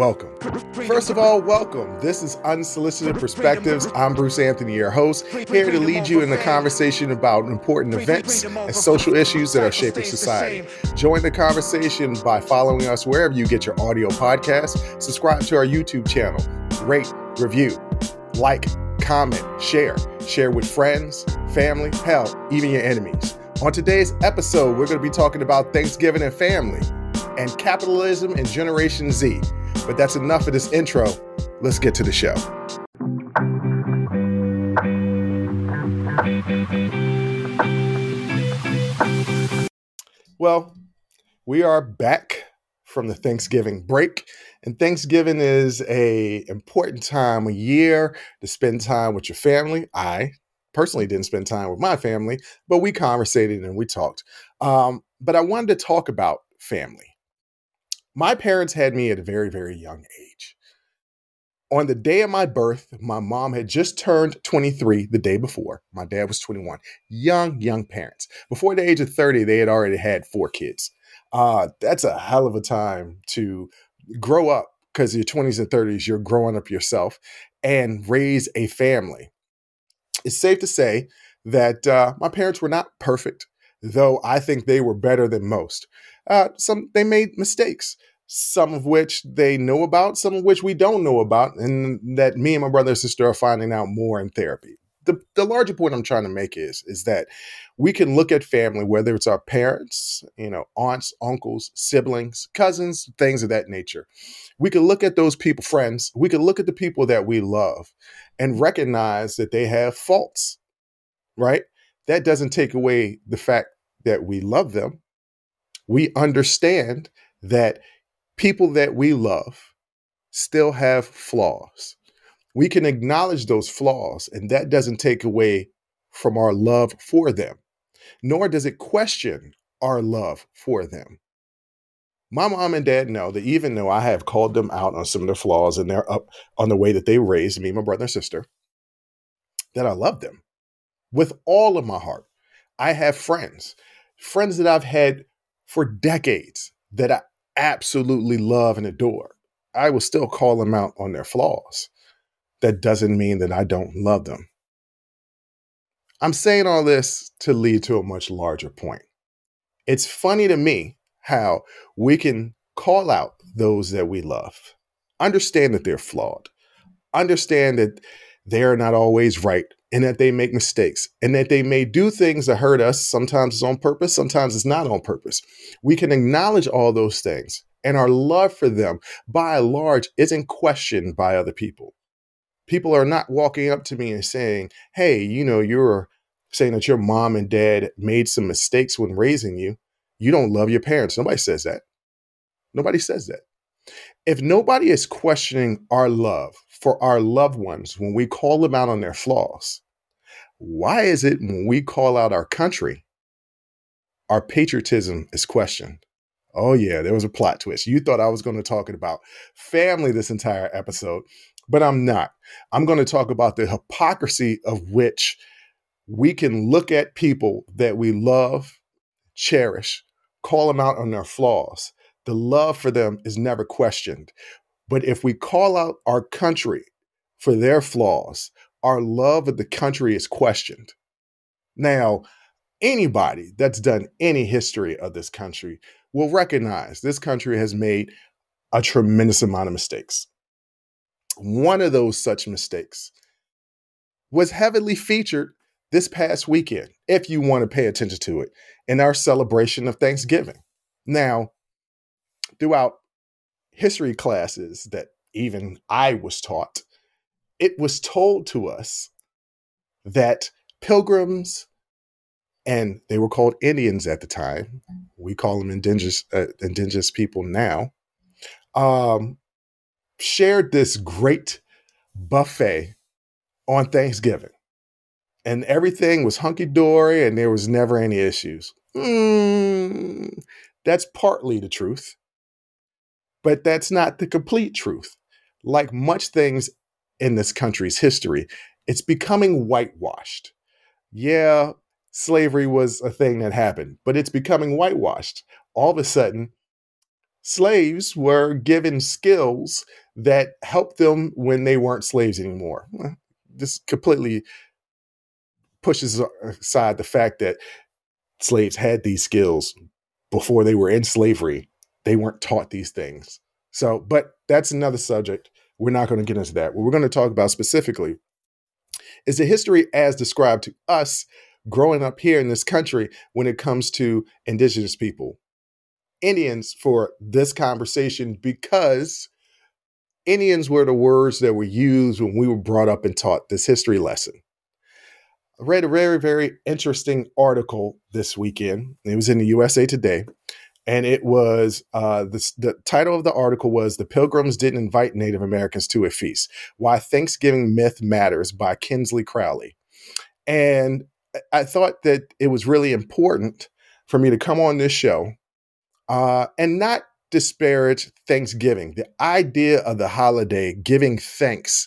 welcome. First of all, welcome. This is Unsolicited Perspectives. I'm Bruce Anthony, your host, here to lead you in the conversation about important events and social issues that are shaping society. Join the conversation by following us wherever you get your audio podcasts. Subscribe to our YouTube channel. Rate, review, like, comment, share. Share with friends, family, hell, even your enemies. On today's episode, we're going to be talking about Thanksgiving and family and capitalism and Generation Z. But that's enough of this intro. Let's get to the show. Well, we are back from the Thanksgiving break. And Thanksgiving is a important time a year to spend time with your family. I personally didn't spend time with my family, but we conversated and we talked. Um, but I wanted to talk about family my parents had me at a very, very young age. On the day of my birth, my mom had just turned 23 the day before. My dad was 21. Young, young parents. Before the age of 30, they had already had four kids. Uh, that's a hell of a time to grow up because your 20s and 30s, you're growing up yourself and raise a family. It's safe to say that uh, my parents were not perfect, though I think they were better than most uh, some they made mistakes some of which they know about some of which we don't know about and that me and my brother and sister are finding out more in therapy. The, the larger point i'm trying to make is is that we can look at family whether it's our parents you know aunts uncles siblings cousins things of that nature. We can look at those people friends we can look at the people that we love and recognize that they have faults right? That doesn't take away the fact that we love them we understand that people that we love still have flaws. We can acknowledge those flaws, and that doesn't take away from our love for them, nor does it question our love for them. My mom and dad know that even though I have called them out on some of their flaws and they're up on the way that they raised me, my brother and sister, that I love them with all of my heart. I have friends, friends that I've had for decades that I absolutely love and adore. I will still call them out on their flaws. That doesn't mean that I don't love them. I'm saying all this to lead to a much larger point. It's funny to me how we can call out those that we love, understand that they're flawed, understand that they're not always right, and that they make mistakes and that they may do things that hurt us. Sometimes it's on purpose, sometimes it's not on purpose. We can acknowledge all those things, and our love for them, by and large, isn't questioned by other people. People are not walking up to me and saying, Hey, you know, you're saying that your mom and dad made some mistakes when raising you. You don't love your parents. Nobody says that. Nobody says that. If nobody is questioning our love for our loved ones when we call them out on their flaws, why is it when we call out our country, our patriotism is questioned? Oh, yeah, there was a plot twist. You thought I was going to talk about family this entire episode, but I'm not. I'm going to talk about the hypocrisy of which we can look at people that we love, cherish, call them out on their flaws, the love for them is never questioned. But if we call out our country for their flaws, our love of the country is questioned. Now, anybody that's done any history of this country will recognize this country has made a tremendous amount of mistakes. One of those such mistakes was heavily featured this past weekend, if you want to pay attention to it, in our celebration of Thanksgiving. Now, throughout history classes that even I was taught, it was told to us that pilgrims, and they were called Indians at the time, we call them indigenous, uh, indigenous people now, um, shared this great buffet on Thanksgiving. And everything was hunky dory and there was never any issues. Mm, that's partly the truth. But that's not the complete truth. Like much things in this country's history, it's becoming whitewashed. Yeah, slavery was a thing that happened, but it's becoming whitewashed. All of a sudden, slaves were given skills that helped them when they weren't slaves anymore. This completely pushes aside the fact that slaves had these skills before they were in slavery. They weren't taught these things. So, but that's another subject. We're not going to get into that. What we're going to talk about specifically is the history as described to us growing up here in this country when it comes to indigenous people. Indians for this conversation because Indians were the words that were used when we were brought up and taught this history lesson. I read a very, very interesting article this weekend. It was in the USA Today. And it was uh, the, the title of the article was The Pilgrims Didn't Invite Native Americans to a Feast Why Thanksgiving Myth Matters by Kinsey Crowley. And I thought that it was really important for me to come on this show uh, and not disparage Thanksgiving. The idea of the holiday, giving thanks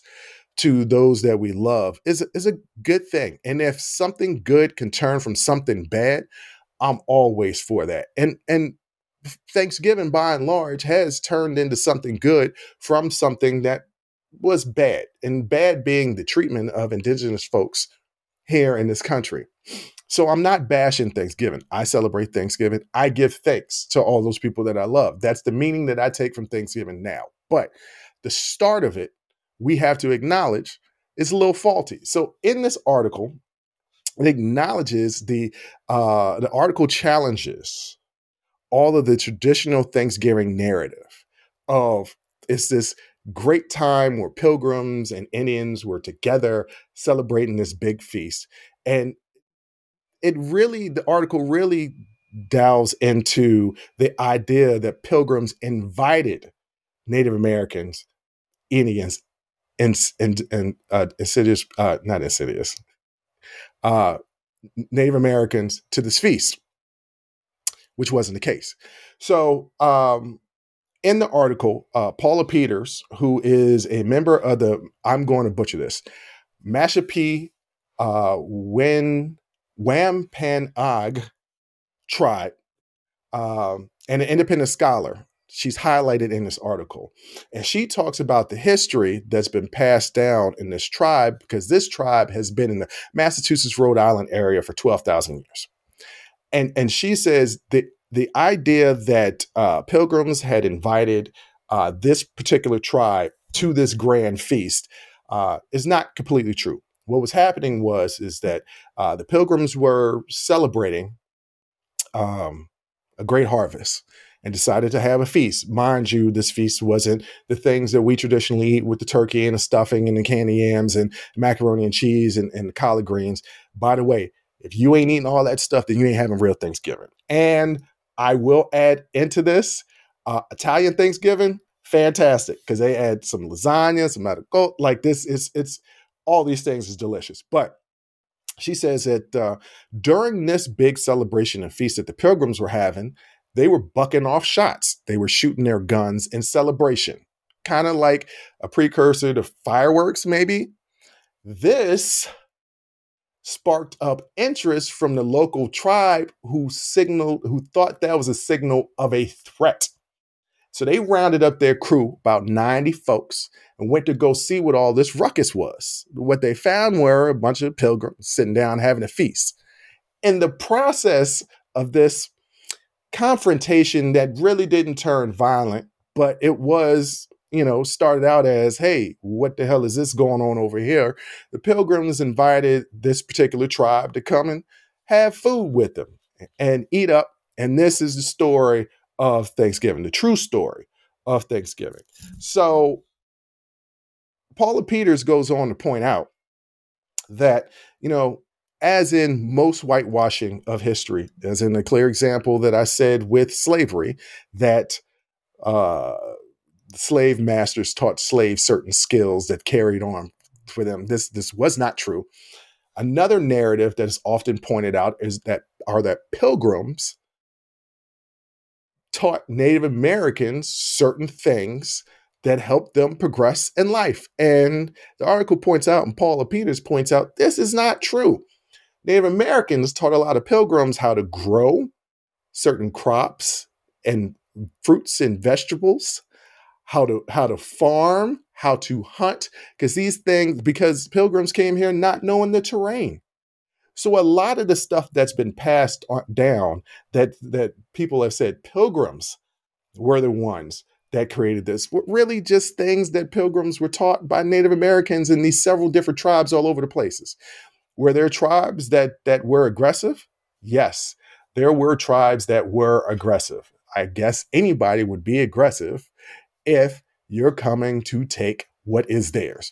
to those that we love, is, is a good thing. And if something good can turn from something bad, I'm always for that. And and Thanksgiving, by and large, has turned into something good from something that was bad, and bad being the treatment of indigenous folks here in this country. So I'm not bashing Thanksgiving. I celebrate Thanksgiving. I give thanks to all those people that I love. That's the meaning that I take from Thanksgiving now. But the start of it, we have to acknowledge is a little faulty. So in this article, it acknowledges the uh, the article challenges all of the traditional Thanksgiving narrative of it's this great time where pilgrims and Indians were together celebrating this big feast. And it really, the article really delves into the idea that pilgrims invited Native Americans, Indians, and and, and uh, insidious, uh, not insidious, uh, Native Americans to this feast, which wasn't the case. So, um, in the article, uh, Paula Peters, who is a member of the, I'm going to butcher this, Mashpee uh, Wen Wampanoag tribe, um, and an independent scholar. She's highlighted in this article. And she talks about the history that's been passed down in this tribe because this tribe has been in the Massachusetts, Rhode Island area for 12,000 years. And, and she says that the idea that uh, pilgrims had invited uh, this particular tribe to this grand feast uh, is not completely true what was happening was is that uh, the pilgrims were celebrating um, a great harvest and decided to have a feast. Mind you, this feast wasn't the things that we traditionally eat with the turkey and the stuffing and the candy yams and macaroni and cheese and, and the collard greens. By the way, if you ain't eating all that stuff, then you ain't having real Thanksgiving. And I will add into this uh, Italian Thanksgiving, fantastic because they add some lasagna, some goat. Like this is it's all these things is delicious. But she says that uh, during this big celebration and feast that the pilgrims were having, they were bucking off shots. They were shooting their guns in celebration, kind of like a precursor to fireworks, maybe. This sparked up interest from the local tribe who signaled, who thought that was a signal of a threat. So they rounded up their crew, about 90 folks, and went to go see what all this ruckus was. What they found were a bunch of pilgrims sitting down having a feast. In the process of this confrontation that really didn't turn violent, but it was, you know, started out as, hey, what the hell is this going on over here? The pilgrims invited this particular tribe to come and have food with them and eat up. And this is the story of Thanksgiving, the true story of Thanksgiving. So Paula Peters goes on to point out that, you know, as in most whitewashing of history, as in the clear example that I said with slavery, that uh, slave masters taught slaves certain skills that carried on for them. This this was not true. Another narrative that is often pointed out is that are that pilgrims taught Native Americans certain things that helped them progress in life. And the article points out, and Paula Peters points out, this is not true. Native Americans taught a lot of pilgrims how to grow certain crops and fruits and vegetables, how to how to farm, how to hunt, because these things because pilgrims came here not knowing the terrain. So a lot of the stuff that's been passed on, down that that people have said pilgrims were the ones that created this were really just things that pilgrims were taught by Native Americans in these several different tribes all over the places. Were there tribes that that were aggressive? Yes, there were tribes that were aggressive. I guess anybody would be aggressive if you're coming to take what is theirs.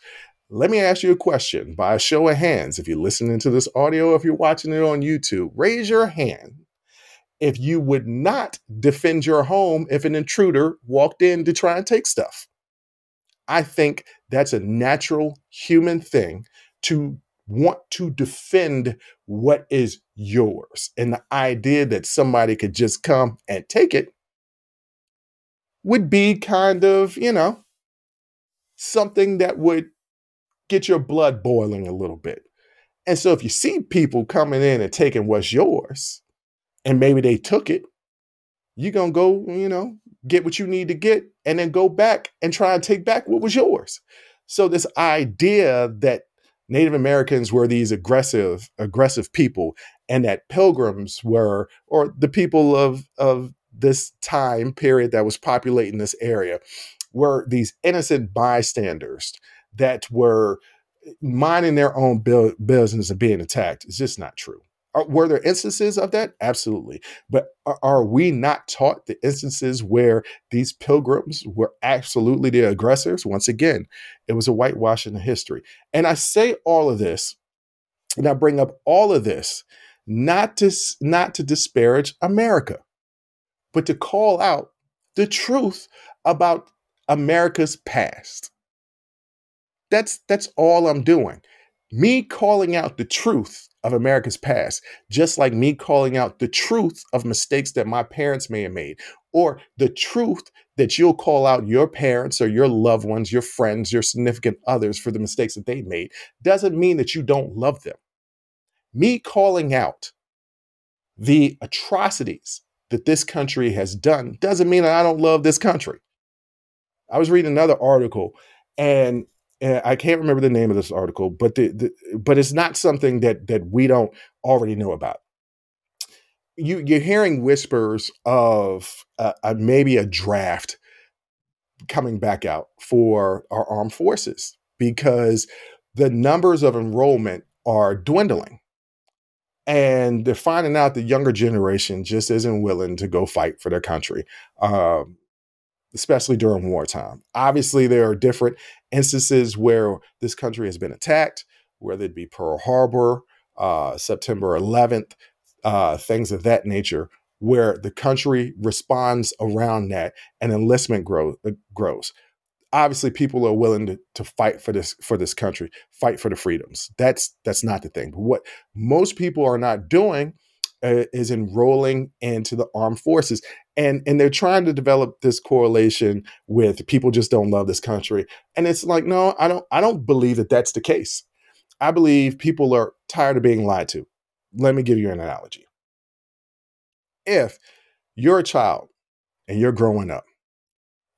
Let me ask you a question by a show of hands. If you're listening to this audio, if you're watching it on YouTube, raise your hand if you would not defend your home if an intruder walked in to try and take stuff. I think that's a natural human thing to want to defend what is yours. And the idea that somebody could just come and take it would be kind of, you know, something that would get your blood boiling a little bit. And so if you see people coming in and taking what's yours, and maybe they took it, you're going to go, you know, get what you need to get and then go back and try and take back what was yours. So this idea that Native Americans were these aggressive, aggressive people, and that pilgrims were, or the people of of this time period that was populating this area, were these innocent bystanders that were eh, minding their own business and being attacked. It's just not true. Are, were there instances of that? Absolutely. But are, are, we not taught the instances where these pilgrims were absolutely the aggressors? Once again, it was a whitewashing of history. And I say all of this, and I bring up all of this, not to, not to disparage America, but to call out the truth about America's past. That's that's all I'm doing. Me calling out the truth of America's past, just like me calling out the truth of mistakes that my parents may have made, or the truth that you'll call out your parents or your loved ones, your friends, your significant others for the mistakes that they made, doesn't mean that you don't love them. Me calling out the atrocities that this country has done doesn't mean that I don't love this country. I was reading another article and I can't remember the name of this article, but the, the, but it's not something that that we don't already know about. You you're hearing whispers of uh, a, maybe a draft coming back out for our armed forces because the numbers of enrollment are dwindling. And they're finding out the younger generation just isn't willing to go fight for their country. Um, especially during wartime. Obviously, there are different instances where this country has been attacked, whether it be Pearl Harbor, uh, September 11th, uh, things of that nature, where the country responds around that and enlistment grow, uh, grows. Obviously, people are willing to, to fight for this for this country, fight for the freedoms. That's that's not the thing. But what most people are not doing uh, is enrolling into the armed forces. And and they're trying to develop this correlation with people just don't love this country. And it's like no i don't i don't believe that that's the case. I believe people are tired of being lied to. Let me give you an analogy. If you're a child and you're growing up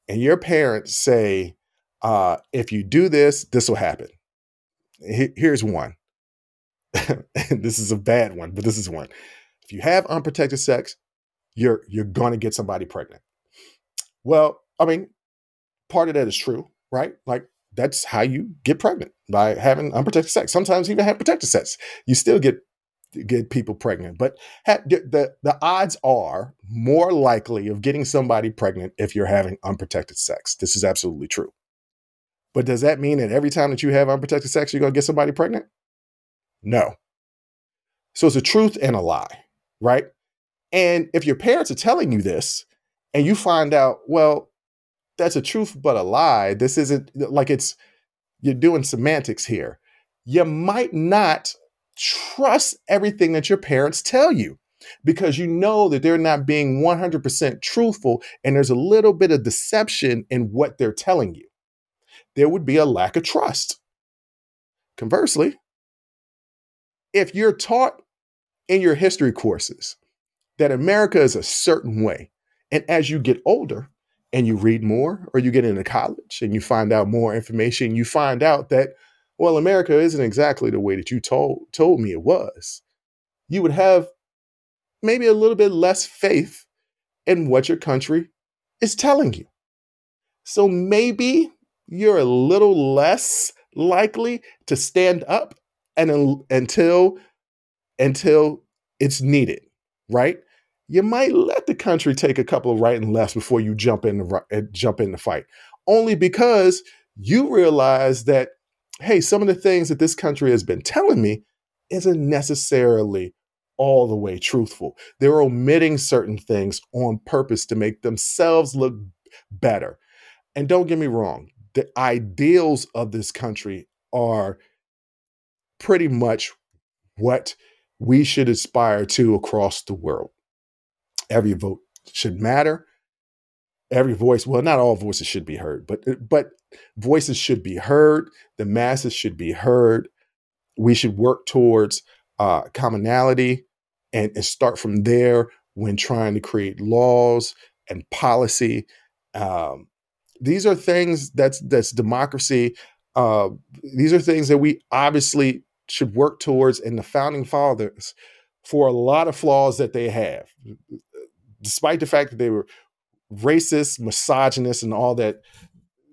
and your parents say uh, if you do this this will happen here's one this is a bad one but this is one if you have unprotected sex, you're you're to get somebody pregnant. Well, I mean, part of that is true, right? Like that's how you get pregnant by having unprotected sex. Sometimes even have protected sex, you still get get people pregnant. But the the odds are more likely of getting somebody pregnant if you're having unprotected sex. This is absolutely true. But does that mean that every time that you have unprotected sex, you're going to get somebody pregnant? No. So it's a truth and a lie right? And if your parents are telling you this and you find out, well, that's a truth but a lie, this isn't like it's you're doing semantics here. You might not trust everything that your parents tell you because you know that they're not being 100% truthful and there's a little bit of deception in what they're telling you. There would be a lack of trust. Conversely, if you're taught in your history courses that America is a certain way And as you get older and you read more or you get into college and you find out more information, you find out that, well, America isn't exactly the way that you told told me it was. You would have maybe a little bit less faith in what your country is telling you. So maybe you're a little less likely to stand up and until until it's needed, right? You might let the country take a couple of right and lefts before you jump in the uh, jump in the fight, only because you realize that hey, some of the things that this country has been telling me isn't necessarily all the way truthful. They're omitting certain things on purpose to make themselves look better. And don't get me wrong, the ideals of this country are pretty much what we should aspire to across the world. Every vote should matter. Every voice, well, not all voices should be heard, but but voices should be heard. The masses should be heard. We should work towards uh, commonality and, and start from there when trying to create laws and policy. Um, these are things that's that's democracy. Uh, these are things that we obviously should work towards. And the founding fathers, for a lot of flaws that they have, despite the fact that they were racist, misogynist, and all that,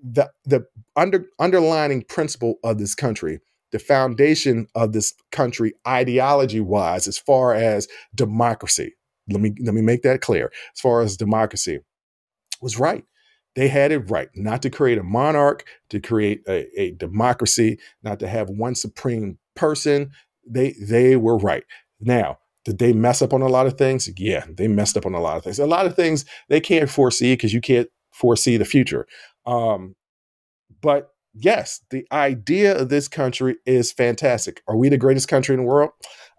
the the under underlining principle of this country the foundation of this country ideology wise as far as democracy let me let me make that clear as far as democracy was right. They had it right not to create a monarch to create a, a democracy not to have one supreme person. They they were right. Now did they mess up on a lot of things yeah they messed up on a lot of things a lot of things they can't foresee because you can't foresee the future um but yes, the idea of this country is fantastic. Are we the greatest country in the world?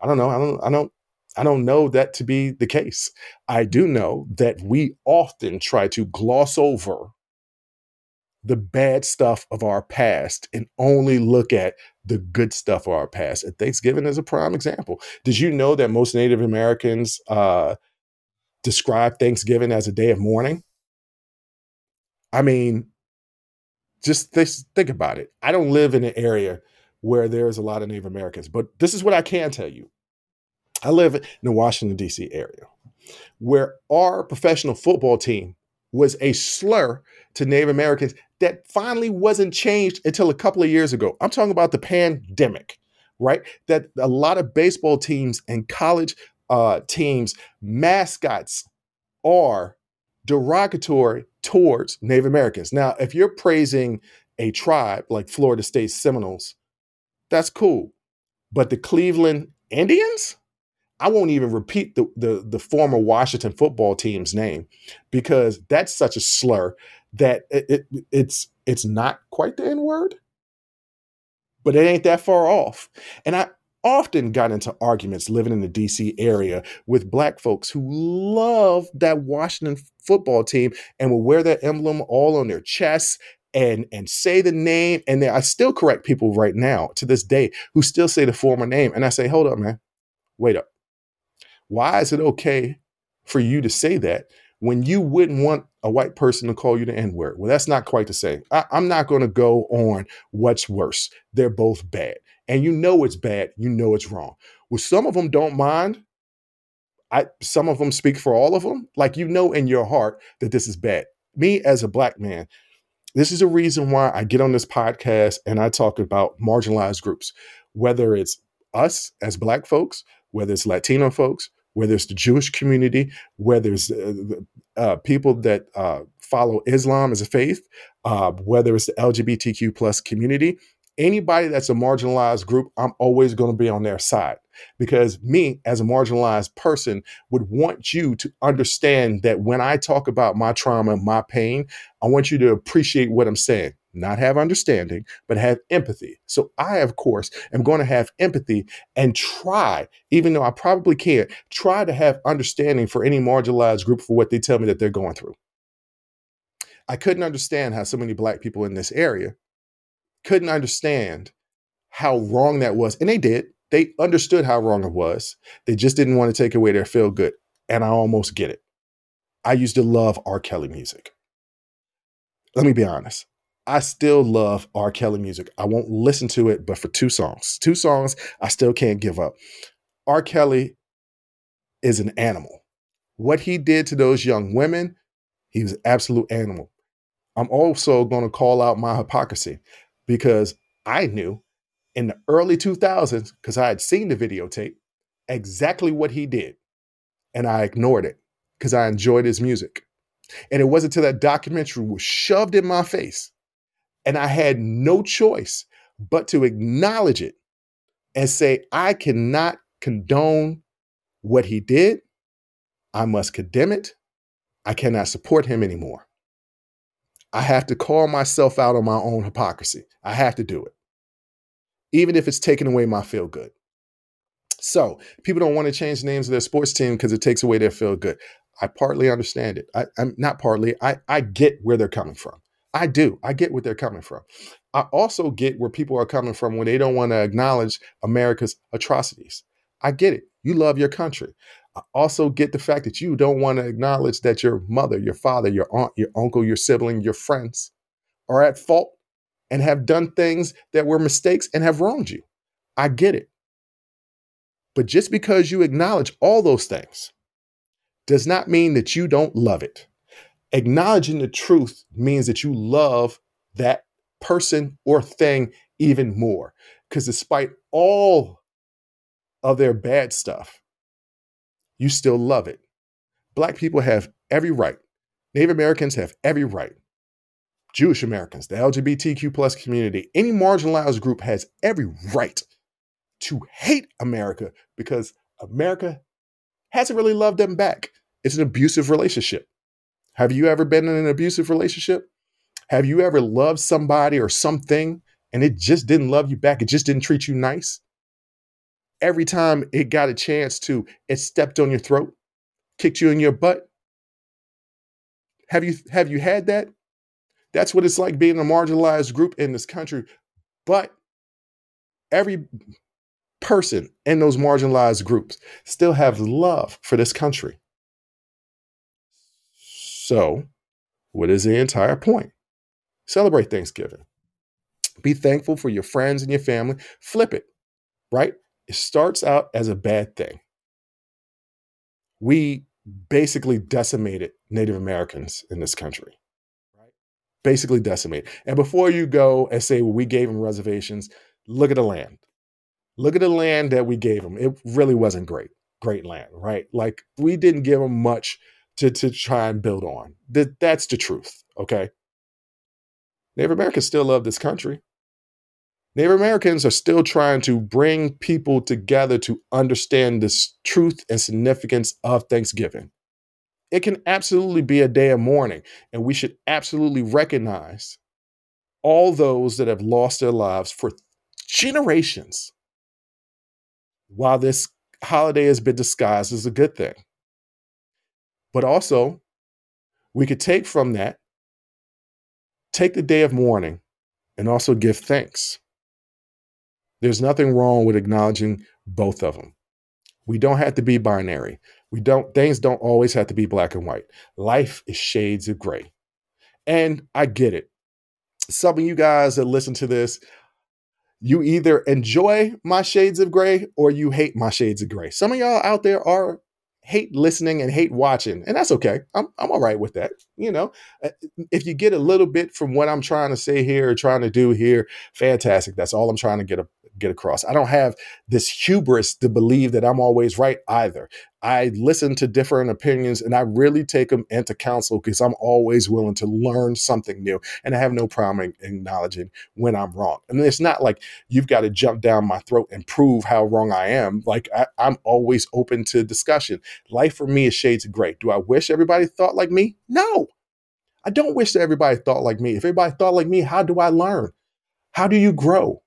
I don't know. I don't. I don't. I don't know that to be the case. I do know that we often try to gloss over the bad stuff of our past and only look at the good stuff of our past. And Thanksgiving is a prime example. Did you know that most Native Americans uh, describe Thanksgiving as a day of mourning? I mean, just th- think about it. I don't live in an area where there's a lot of Native Americans, but this is what I can tell you. I live in the Washington, D.C. area where our professional football team was a slur to Native Americans that finally wasn't changed until a couple of years ago. I'm talking about the pandemic, right? That a lot of baseball teams and college uh, teams' mascots are derogatory towards Native Americans. Now, if you're praising a tribe like Florida State Seminoles, that's cool. But the Cleveland Indians, I won't even repeat the, the, the former Washington football team's name because that's such a slur that it, it, it's it's not quite the N word, but it ain't that far off. And I often got into arguments living in the DC area with black folks who love that Washington football team and will wear that emblem all on their chests and and say the name. And I still correct people right now to this day who still say the former name. And I say hold up man. Wait up why is it okay for you to say that when you wouldn't want a white person to call you the N word. Well, that's not quite the same. I, am not going to go on what's worse. They're both bad. And you know it's bad. You know it's wrong. Well, some of them don't mind. I some of them speak for all of them. Like you know in your heart that this is bad. Me as a black man, this is a reason why I get on this podcast and I talk about marginalized groups, whether it's us as black folks, whether it's Latino folks, whether it's the Jewish community, whether it's uh, uh, people that uh, follow Islam as a faith, uh, whether it's the LGBTQ plus community, anybody that's a marginalized group, I'm always going to be on their side because me as a marginalized person would want you to understand that when I talk about my trauma, my pain, I want you to appreciate what I'm saying not have understanding, but have empathy. So I, of course, am going to have empathy and try, even though I probably can't, try to have understanding for any marginalized group for what they tell me that they're going through. I couldn't understand how so many black people in this area couldn't understand how wrong that was. And they did. They understood how wrong it was. They just didn't want to take away their feel good. And I almost get it. I used to love R. Kelly music. Let me be honest. I still love R. Kelly music. I won't listen to it, but for two songs, two songs I still can't give up. R. Kelly is an animal. What he did to those young women, he was an absolute animal. I'm also going to call out my hypocrisy because I knew in the early 2000s, because I had seen the videotape, exactly what he did. And I ignored it because I enjoyed his music. And it wasn't until that documentary was shoved in my face and I had no choice but to acknowledge it and say, I cannot condone what he did. I must condemn it. I cannot support him anymore. I have to call myself out on my own hypocrisy. I have to do it, even if it's taking away my feel good. So people don't want to change the names of their sports team because it takes away their feel good. I partly understand it. I, am not partly. I, I get where they're coming from. I do. I get where they're coming from. I also get where people are coming from when they don't want to acknowledge America's atrocities. I get it. You love your country. I also get the fact that you don't want to acknowledge that your mother, your father, your aunt, your uncle, your sibling, your friends are at fault and have done things that were mistakes and have wronged you. I get it. But just because you acknowledge all those things does not mean that you don't love it. Acknowledging the truth means that you love that person or thing even more. Because despite all of their bad stuff, you still love it. Black people have every right. Native Americans have every right. Jewish Americans, the LGBTQ plus community, any marginalized group has every right to hate America because America hasn't really loved them back. It's an abusive relationship. Have you ever been in an abusive relationship? Have you ever loved somebody or something and it just didn't love you back? It just didn't treat you nice? Every time it got a chance to, it stepped on your throat, kicked you in your butt. Have you have you had that? That's what it's like being a marginalized group in this country. But every person in those marginalized groups still have love for this country. So, what is the entire point? Celebrate Thanksgiving. Be thankful for your friends and your family. Flip it, right? It starts out as a bad thing. We basically decimated Native Americans in this country, right? Basically decimated. And before you go and say, well, we gave them reservations, look at the land. Look at the land that we gave them. It really wasn't great, great land, right? Like we didn't give them much to, to try and build on. That, that's the truth, okay? Native Americans still love this country. Native Americans are still trying to bring people together to understand the truth and significance of Thanksgiving. It can absolutely be a day of mourning, and we should absolutely recognize all those that have lost their lives for generations while this holiday has been disguised as a good thing. But also, we could take from that, take the day of mourning, and also give thanks. There's nothing wrong with acknowledging both of them. We don't have to be binary. We don't things don't always have to be black and white. Life is shades of gray. And I get it. Some of you guys that listen to this you either enjoy my shades of gray or you hate my shades of gray. Some of y'all out there are hate listening and hate watching, and that's okay. I'm I'm all right with that. You know, uh, if you get a little bit from what I'm trying to say here or trying to do here, fantastic. That's all I'm trying to get a, get across. I don't have this hubris to believe that I'm always right either. I listen to different opinions and I really take them into counsel because I'm always willing to learn something new. And I have no problem acknowledging when I'm wrong. And it's not like you've got to jump down my throat and prove how wrong I am. Like I, I'm always open to discussion. Life for me is shades of gray. Do I wish everybody thought like me? No. I don't wish that everybody thought like me. If everybody thought like me, how do I learn? How do you grow?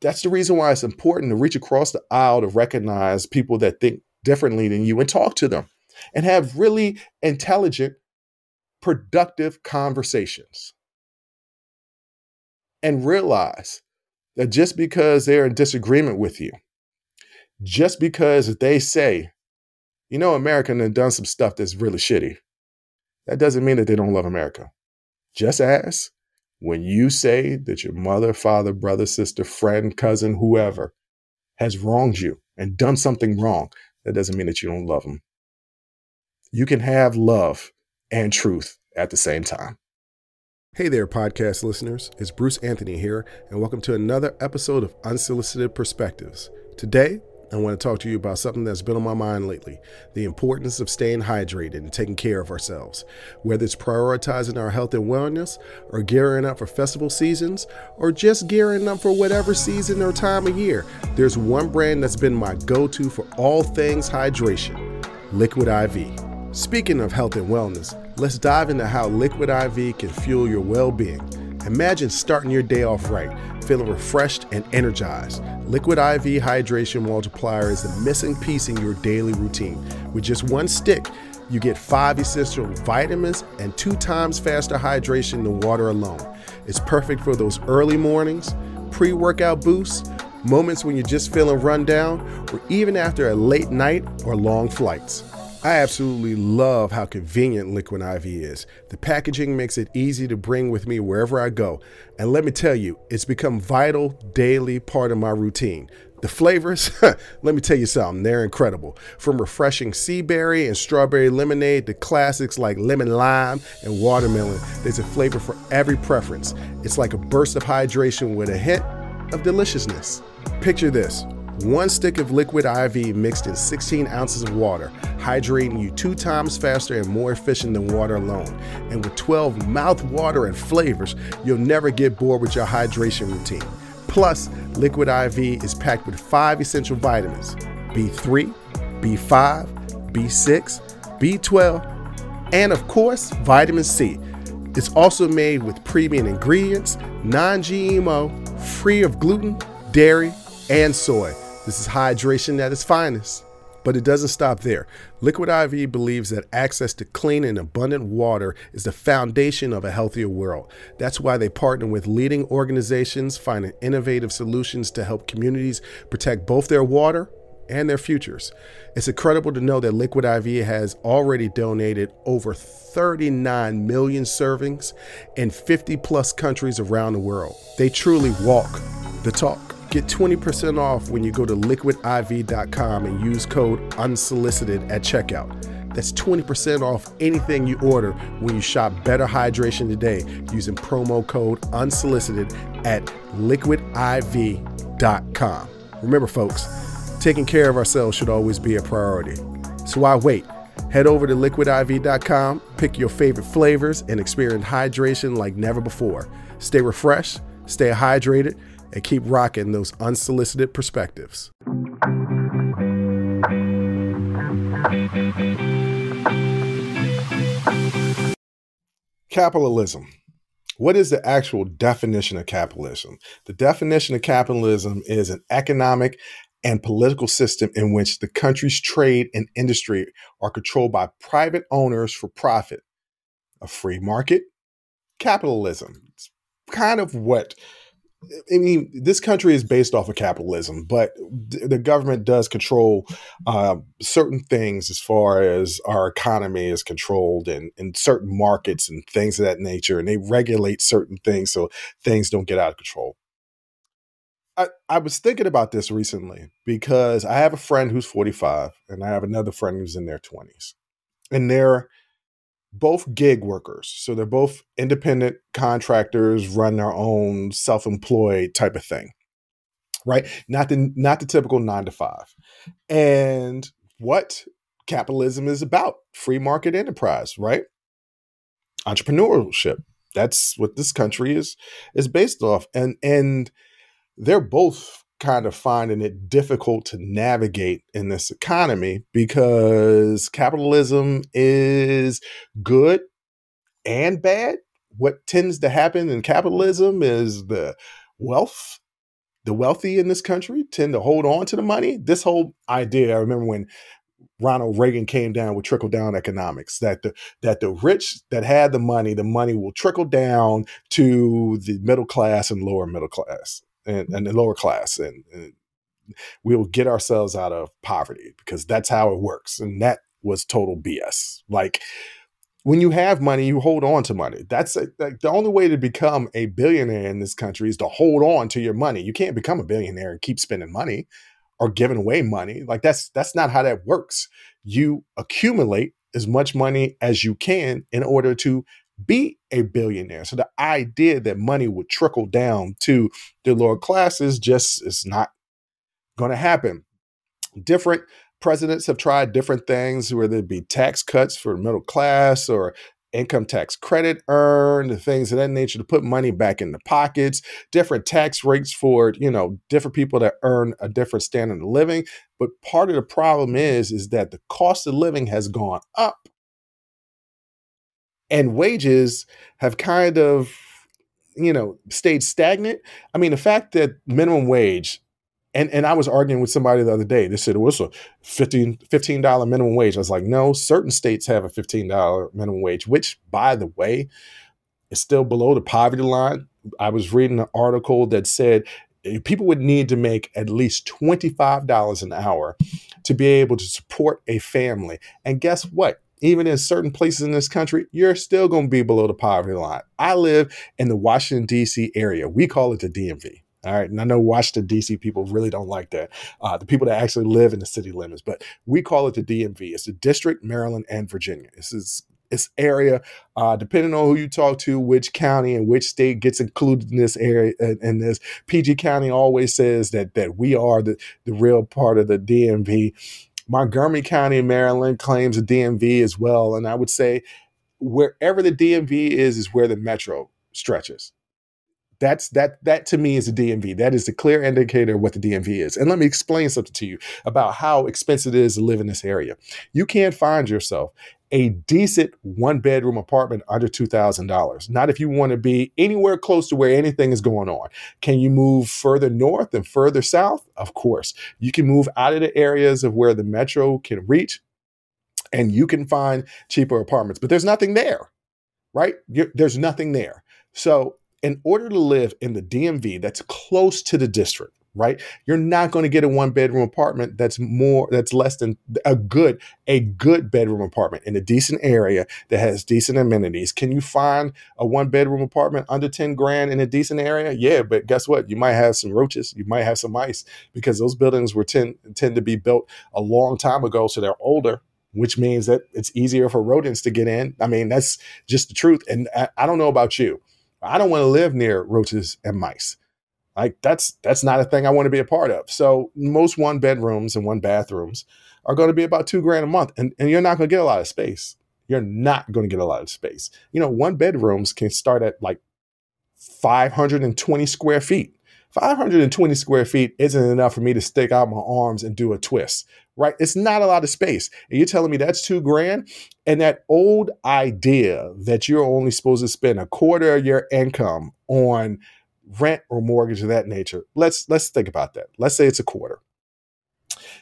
That's the reason why it's important to reach across the aisle to recognize people that think differently than you and talk to them and have really intelligent, productive conversations. And realize that just because they're in disagreement with you, just because they say, you know, America has done some stuff that's really shitty, that doesn't mean that they don't love America. Just as when you say that your mother, father, brother, sister, friend, cousin, whoever has wronged you and done something wrong, that doesn't mean that you don't love them. You can have love and truth at the same time. Hey there, podcast listeners. It's Bruce Anthony here, and welcome to another episode of Unsolicited Perspectives. Today, I want to talk to you about something that's been on my mind lately the importance of staying hydrated and taking care of ourselves. Whether it's prioritizing our health and wellness, or gearing up for festival seasons, or just gearing up for whatever season or time of year, there's one brand that's been my go to for all things hydration Liquid IV. Speaking of health and wellness, let's dive into how Liquid IV can fuel your well being. Imagine starting your day off right, feeling refreshed and energized. Liquid IV Hydration Multiplier is the missing piece in your daily routine. With just one stick, you get five essential vitamins and two times faster hydration than water alone. It's perfect for those early mornings, pre workout boosts, moments when you're just feeling run down, or even after a late night or long flights. I absolutely love how convenient Liquid IV is. The packaging makes it easy to bring with me wherever I go. And let me tell you, it's become a vital daily part of my routine. The flavors, let me tell you something, they're incredible. From refreshing sea berry and strawberry lemonade to classics like lemon lime and watermelon, there's a flavor for every preference. It's like a burst of hydration with a hint of deliciousness. Picture this one stick of liquid IV mixed in 16 ounces of water, hydrating you two times faster and more efficient than water alone. And with 12 mouth flavors, you'll never get bored with your hydration routine. Plus, Liquid IV is packed with five essential vitamins B3, B5, B6, B12, and of course, vitamin C. It's also made with premium ingredients, non GMO, free of gluten, dairy, and soy. This is hydration at its finest. But it doesn't stop there. Liquid IV believes that access to clean and abundant water is the foundation of a healthier world. That's why they partner with leading organizations finding innovative solutions to help communities protect both their water and their futures. It's incredible to know that Liquid IV has already donated over 39 million servings in 50 plus countries around the world. They truly walk the talk. Get 20% off when you go to liquidiv.com and use code unsolicited at checkout. That's 20% off anything you order when you shop Better Hydration today using promo code unsolicited at liquidiv.com. Remember, folks, taking care of ourselves should always be a priority. So why wait? Head over to liquidiv.com, pick your favorite flavors, and experience hydration like never before. Stay refreshed, stay hydrated and keep rocking those unsolicited perspectives. Capitalism. What is the actual definition of capitalism? The definition of capitalism is an economic and political system in which the country's trade and industry are controlled by private owners for profit. A free market, capitalism. It's kind of what I mean, this country is based off of capitalism, but the government does control uh, certain things as far as our economy is controlled and in certain markets and things of that nature. And they regulate certain things so things don't get out of control. I, I was thinking about this recently because I have a friend who's 45 and I have another friend who's in their 20s. And they're both gig workers. So they're both independent contractors, run their own self-employed type of thing. Right? Not the not the typical 9 to 5. And what capitalism is about, free market enterprise, right? Entrepreneurship. That's what this country is is based off and and they're both kind of finding it difficult to navigate in this economy because capitalism is good and bad. What tends to happen in capitalism is the wealth, the wealthy in this country tend to hold on to the money. This whole idea, I remember when Ronald Reagan came down with trickle down economics that the that the rich that had the money, the money will trickle down to the middle class and lower middle class and, and the lower class and, and we'll get ourselves out of poverty because that's how it works and that was total bs like when you have money, you hold on to money. That's a, like the only way to become a billionaire in this country is to hold on to your money. You can't become a billionaire and keep spending money or giving away money. Like that's that's not how that works. You accumulate as much money as you can in order to be a billionaire. So the idea that money would trickle down to the lower classes just is not going to happen. Different presidents have tried different things, whether it be tax cuts for middle class or income tax credit earned, things of that nature to put money back in the pockets, different tax rates for, you know, different people that earn a different standard of living. But part of the problem is, is that the cost of living has gone up and wages have kind of, you know, stayed stagnant. I mean, the fact that minimum wage and and I was arguing with somebody the other day. They said, it's a 15 $15 minimum wage. I was like, no, certain states have a $15 minimum wage, which, by the way, is still below the poverty line. I was reading an article that said eh, people would need to make at least $25 an hour to be able to support a family. And guess what? Even in certain places in this country, you're still going to be below the poverty line. I live in the Washington, D.C. area. We call it the DMV. All right. And I know Washington, D.C. people really don't like that. Uh, the people that actually live in the city limits, but we call it the DMV. It's the District, Maryland, and Virginia. This is this area, uh, depending on who you talk to, which county and which state gets included in this area. And, this PG County always says that that we are the, the real part of the DMV. Montgomery County, in Maryland claims a DMV as well. And I would say wherever the DMV is, is where the metro stretches. That's that that to me is a DMV. That is a clear indicator of what the DMV is. And let me explain something to you about how expensive it is to live in this area. You can't find yourself a decent one bedroom apartment under $2,000. Not if you want to be anywhere close to where anything is going on. Can you move further north and further south? Of course. You can move out of the areas of where the metro can reach and you can find cheaper apartments, but there's nothing there, right? You're, there's nothing there. So in order to live in the DMV that's close to the district, right? You're not going to get a one bedroom apartment that's more that's less than a good a good bedroom apartment in a decent area that has decent amenities. Can you find a one bedroom apartment under 10 grand in a decent area? Yeah, but guess what? You might have some roaches, you might have some mice because those buildings were tend tend to be built a long time ago so they're older which means that it's easier for rodents to get in. I mean, that's just the truth. And I, I don't know about you. I don't want to live near roaches and mice. Like that's that's not a thing I want to be a part of. So most one bedrooms and one bathrooms are going to be about two grand a month, and, and you're not going to get a lot of space. You're not going to get a lot of space. You know, one bedrooms can start at like 520 square feet. 520 square feet isn't enough for me to stick out my arms and do a twist, right? It's not a lot of space. And you're telling me that's two grand? And that old idea that you're only supposed to spend a quarter of your income on rent or mortgage of that nature. Let's let's think about that. Let's say it's a quarter.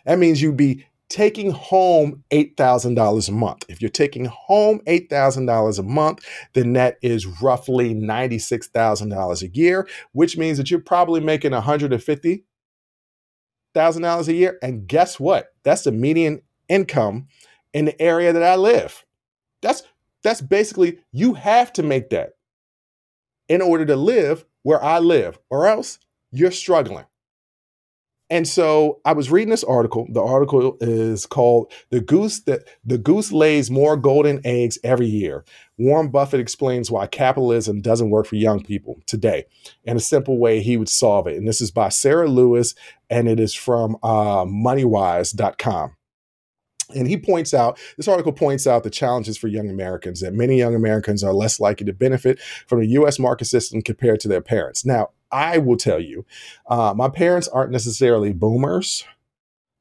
That means you'd be taking home $8,000 a month. If you're taking home $8,000 a month, then that is roughly $96,000 a year, which means that you're probably making $150,000 a year. And guess what? That's the median income in the area that I live. That's that's basically you have to make that in order to live where I live, or else you're struggling. And so I was reading this article. The article is called "The Goose That the Goose Lays More Golden Eggs Every Year." Warren Buffett explains why capitalism doesn't work for young people today, and a simple way he would solve it. And this is by Sarah Lewis, and it is from uh, MoneyWise.com. And he points out, this article points out the challenges for young Americans that many young Americans are less likely to benefit from the US market system compared to their parents. Now, I will tell you, uh, my parents aren't necessarily boomers.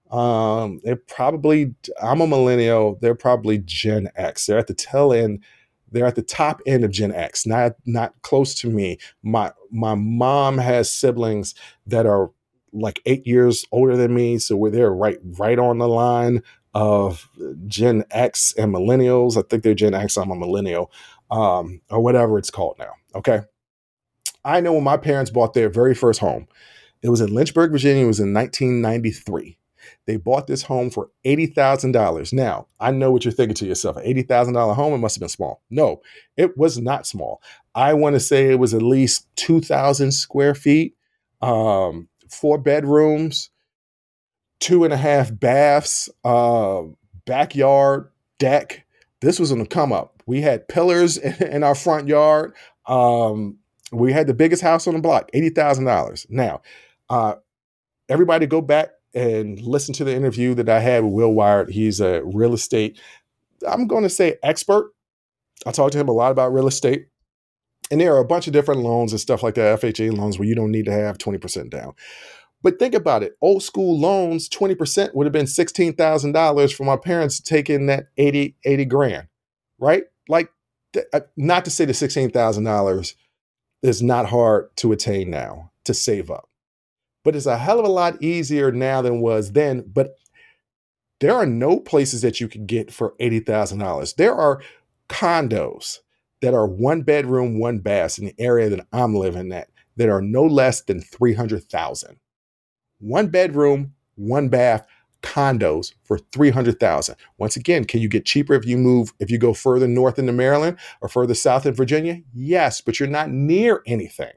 Um, they're probably, I'm a millennial, they're probably Gen X. They're at the tail end, they're at the top end of Gen X, not not close to me. My my mom has siblings that are like eight years older than me, so we're there right right on the line of Gen X and millennials. I think they're Gen X. I'm a millennial, um, or whatever it's called now. Okay. I know when my parents bought their very first home, it was in Lynchburg, Virginia. It was in 1993. They bought this home for $80,000. Now, I know what you're thinking to yourself. An $80,000 home, it must have been small. No, it was not small. I want to say it was at least 2,000 square feet, um, four bedrooms, two and a half baths, uh, backyard, deck. This was on the come up. We had pillars in our front yard. Um, we had the biggest house on the block, $80,000. Now, uh, everybody go back and listen to the interview that I had with Will Wired. He's a real estate, I'm going to say expert. I talked to him a lot about real estate. And there are a bunch of different loans and stuff like that, FHA loans, where you don't need to have 20% down. But think about it old school loans, 20% would have been $16,000 for my parents taking that 80, 80 grand, right? Like, uh, not to say the $16,000 is not hard to attain now to save up but it's a hell of a lot easier now than was then. But there are no places that you can get for $80,000. There are condos that are one bedroom, one bath in the area that I'm living at that are no less than 300,000. One bedroom, one bath condos for 300,000. Once again, can you get cheaper if you move if you go further north into Maryland or further south in Virginia? Yes, but you're not near anything.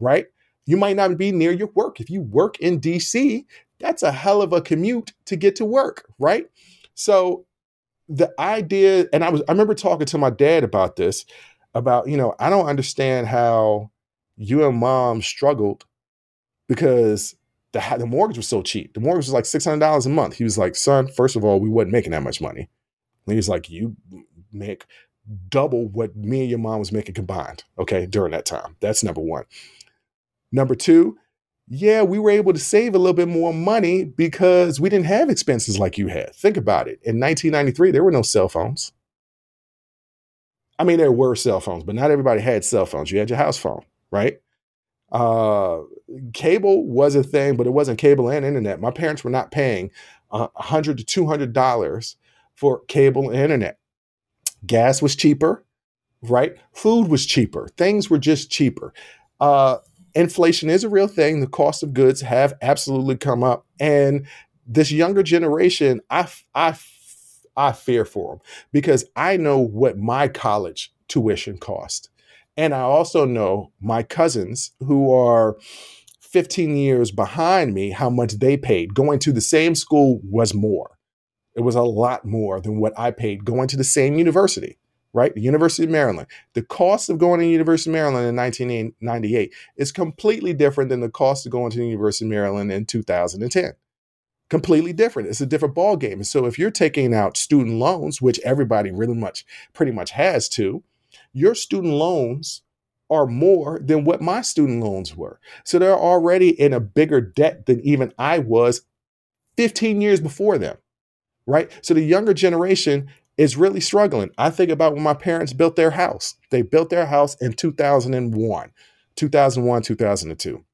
Right? You might not be near your work. If you work in DC, that's a hell of a commute to get to work, right? So the idea, and I was I remember talking to my dad about this, about, you know, I don't understand how you and mom struggled because the, the mortgage was so cheap. The mortgage was like $600 a month. He was like, son, first of all, we wasn't making that much money. And he was like, you make double what me and your mom was making combined, okay, during that time. That's number one. Number two, yeah, we were able to save a little bit more money because we didn't have expenses like you had. Think about it. In 1993, there were no cell phones. I mean, there were cell phones, but not everybody had cell phones. You had your house phone, right? Uh, cable was a thing, but it wasn't cable and internet. My parents were not paying uh, hundred to two hundred dollars for cable and internet. Gas was cheaper, right? Food was cheaper. Things were just cheaper. Uh, inflation is a real thing. The cost of goods have absolutely come up, and this younger generation, I I I fear for them because I know what my college tuition cost, and I also know my cousins who are 15 years behind me how much they paid. Going to the same school was more. It was a lot more than what I paid going to the same university right? The University of Maryland. The cost of going to the University of Maryland in 1998 is completely different than the cost of going to the University of Maryland in 2010. Completely different. It's a different ball game. And so if you're taking out student loans, which everybody really much pretty much has to, your student loans are more than what my student loans were. So they're already in a bigger debt than even I was 15 years before them. Right? So the younger generation is really struggling. I think about when my parents built their house. They built their house in 2001, 2001, 2002.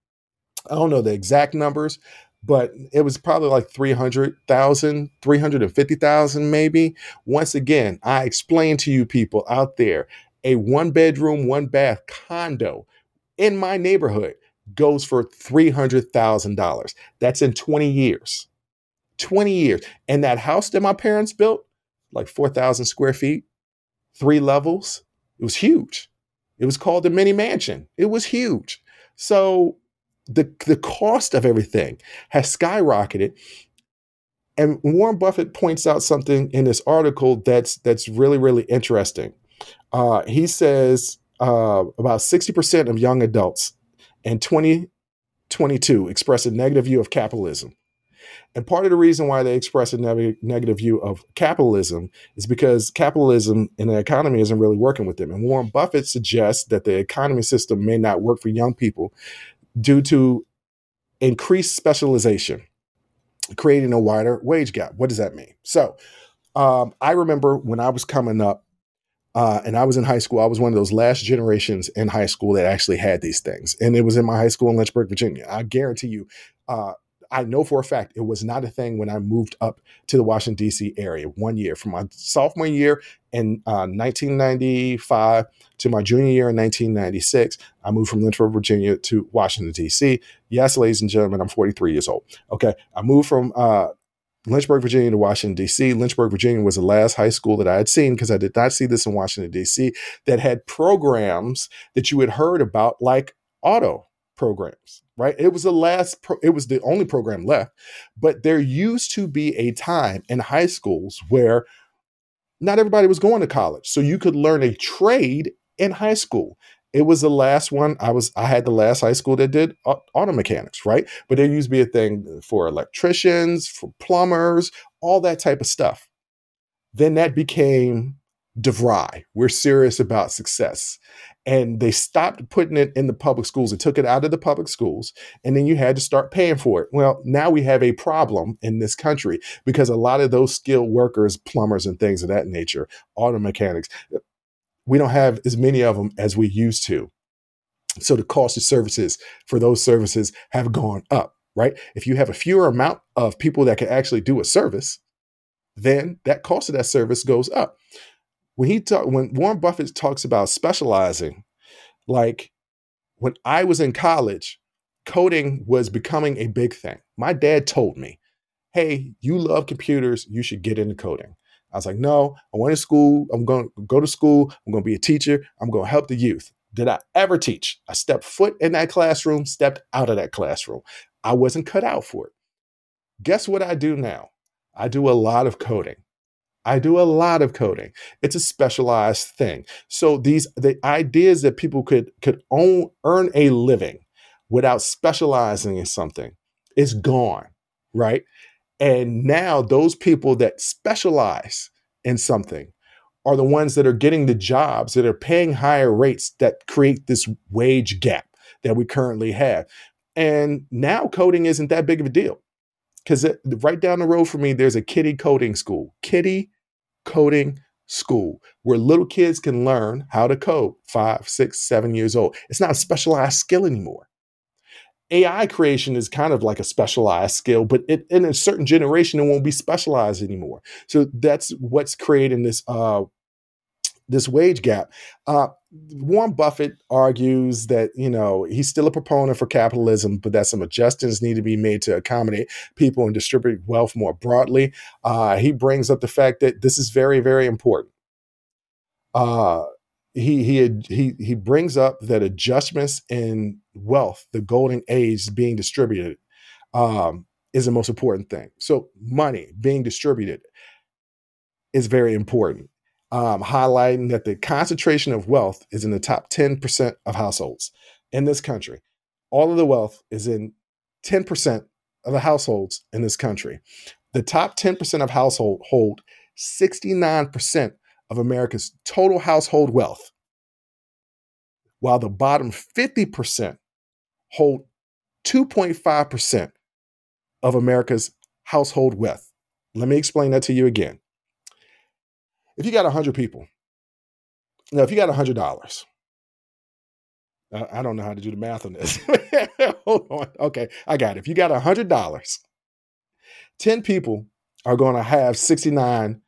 I don't know the exact numbers, but it was probably like 300,000, 350,000 maybe. Once again, I explain to you people out there, a one bedroom, one bath condo in my neighborhood goes for $300,000. That's in 20 years. 20 years. And that house that my parents built, like 4,000 square feet, three levels. It was huge. It was called the mini mansion. It was huge. So the, the cost of everything has skyrocketed. And Warren Buffett points out something in this article that's that's really really interesting. Uh, he says uh, about sixty percent of young adults in 2022 express a negative view of capitalism. And part of the reason why they express a ne- negative view of capitalism is because capitalism and the economy isn't really working with them. And Warren Buffett suggests that the economy system may not work for young people due to increased specialization, creating a wider wage gap. What does that mean? So, um, I remember when I was coming up, uh, and I was in high school. I was one of those last generations in high school that actually had these things, and it was in my high school in Lynchburg, Virginia. I guarantee you, uh, I know for a fact it was not a thing when I moved up to the Washington, D.C. area one year from my sophomore year in uh, 1995 to my junior year in 1996. I moved from Lynchburg, Virginia to Washington, D.C. Yes, ladies and gentlemen, I'm 43 years old. Okay. I moved from uh, Lynchburg, Virginia to Washington, D.C. Lynchburg, Virginia was the last high school that I had seen because I did not see this in Washington, D.C., that had programs that you had heard about, like auto programs, right? It was the last, pro- it was the only program left. But there used to be a time in high schools where not everybody was going to college. So you could learn a trade in high school it was the last one i was i had the last high school that did auto mechanics right but there used to be a thing for electricians for plumbers all that type of stuff then that became DeVry. We're serious about success. And they stopped putting it in the public schools. They took it out of the public schools. And then you had to start paying for it. Well, now we have a problem in this country because a lot of those skilled workers, plumbers, and things of that nature, auto mechanics, we don't have as many of them as we used to. So the cost of services for those services have gone up, right? If you have a fewer amount of people that can actually do a service, then that cost of that service goes up. When he talk, when Warren Buffett talks about specializing, like when I was in college, coding was becoming a big thing. My dad told me, "Hey, you love computers, you should get into coding." I was like, no, I went to school. I'm going to go to school. I'm going to be a teacher. I'm going to help the youth. Did I ever teach? I stepped foot in that classroom, stepped out of that classroom. I wasn't cut out for it. Guess what I do now? I do a lot of coding. I do a lot of coding. It's a specialized thing. So these the ideas that people could could own earn a living without specializing in something is gone, right? And now those people that specialize in something are the ones that are getting the jobs that are paying higher rates that create this wage gap that we currently have. And now coding isn't that big of a deal because right down the road for me, there's a kitty coding school, kitty coding school, where little kids can learn how to code five, six, seven years old. It's not a specialized skill anymore. AI creation is kind of like a specialized skill, but it, in a certain generation, it won't be specialized anymore. So that's what's creating this uh, this wage gap. Uh, Warren Buffett argues that you know he's still a proponent for capitalism, but that some adjustments need to be made to accommodate people and distribute wealth more broadly. Uh, he brings up the fact that this is very, very important. Uh, he he he he brings up that adjustments in wealth, the golden age being distributed, um, is the most important thing. So money being distributed is very important. Um, highlighting that the concentration of wealth is in the top 10% of households in this country. All of the wealth is in 10% of the households in this country. The top 10% of household hold 69% of America's total household wealth, while the bottom 50% hold 2.5% of America's household wealth. Let me explain that to you again. If you got 100 people, now if you got $100, I don't know how to do the math on this. Hold on. Okay, I got it. If you got $100, 10 people are going to have $69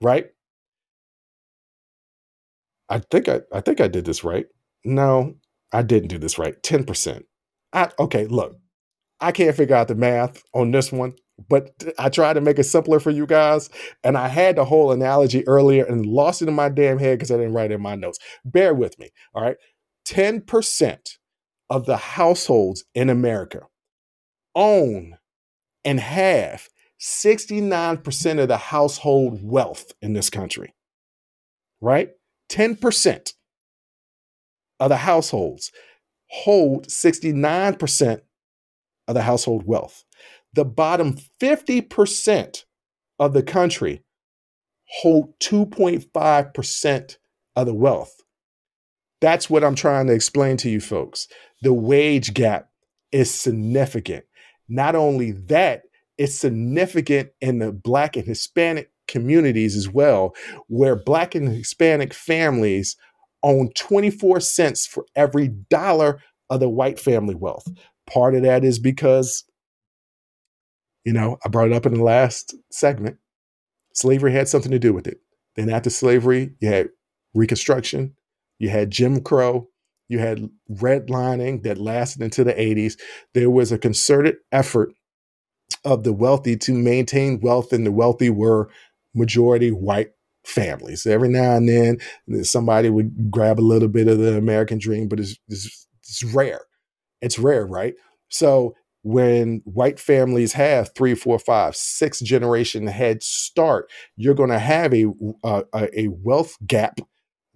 right? I think I, I think I did this right. No, I didn't do this right. 10%. I okay, look. I can't figure out the math on this one, but I tried to make it simpler for you guys. And I had the whole analogy earlier and lost it in my damn head because I didn't write it in my notes. Bear with me. All right. 10% of the households in America own and have 69% of the household wealth in this country, right? 10% of the households hold 69% of the household wealth. The bottom 50% of the country hold 2.5% of the wealth. That's what I'm trying to explain to you folks. The wage gap is significant. Not only that, it's significant in the Black and Hispanic communities as well, where Black and Hispanic families own 24 cents for every dollar of the white family wealth. Part of that is because, you know, I brought it up in the last segment. Slavery had something to do with it. Then after slavery, you had Reconstruction, you had Jim Crow, you had redlining that lasted into the 80s. There was a concerted effort of the wealthy to maintain wealth, and the wealthy were majority white families. Every now and then, somebody would grab a little bit of the American dream, but it's, it's, it's rare. It's rare, right? So when white families have three, four, five, six generation head start, you're going to have a, a a wealth gap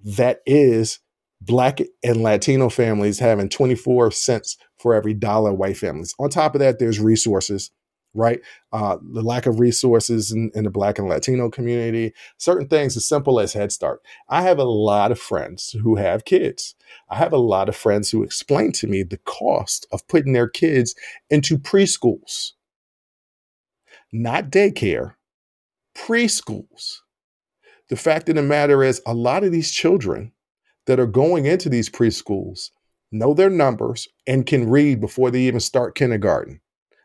that is black and Latino families having 24 cents for every dollar white families. On top of that, there's resources, right? Uh, the lack of resources in, in, the black and Latino community, certain things as simple as Head Start. I have a lot of friends who have kids. I have a lot of friends who explain to me the cost of putting their kids into preschools, not daycare, preschools. The fact of the matter is, a lot of these children that are going into these preschools know their numbers and can read before they even start kindergarten.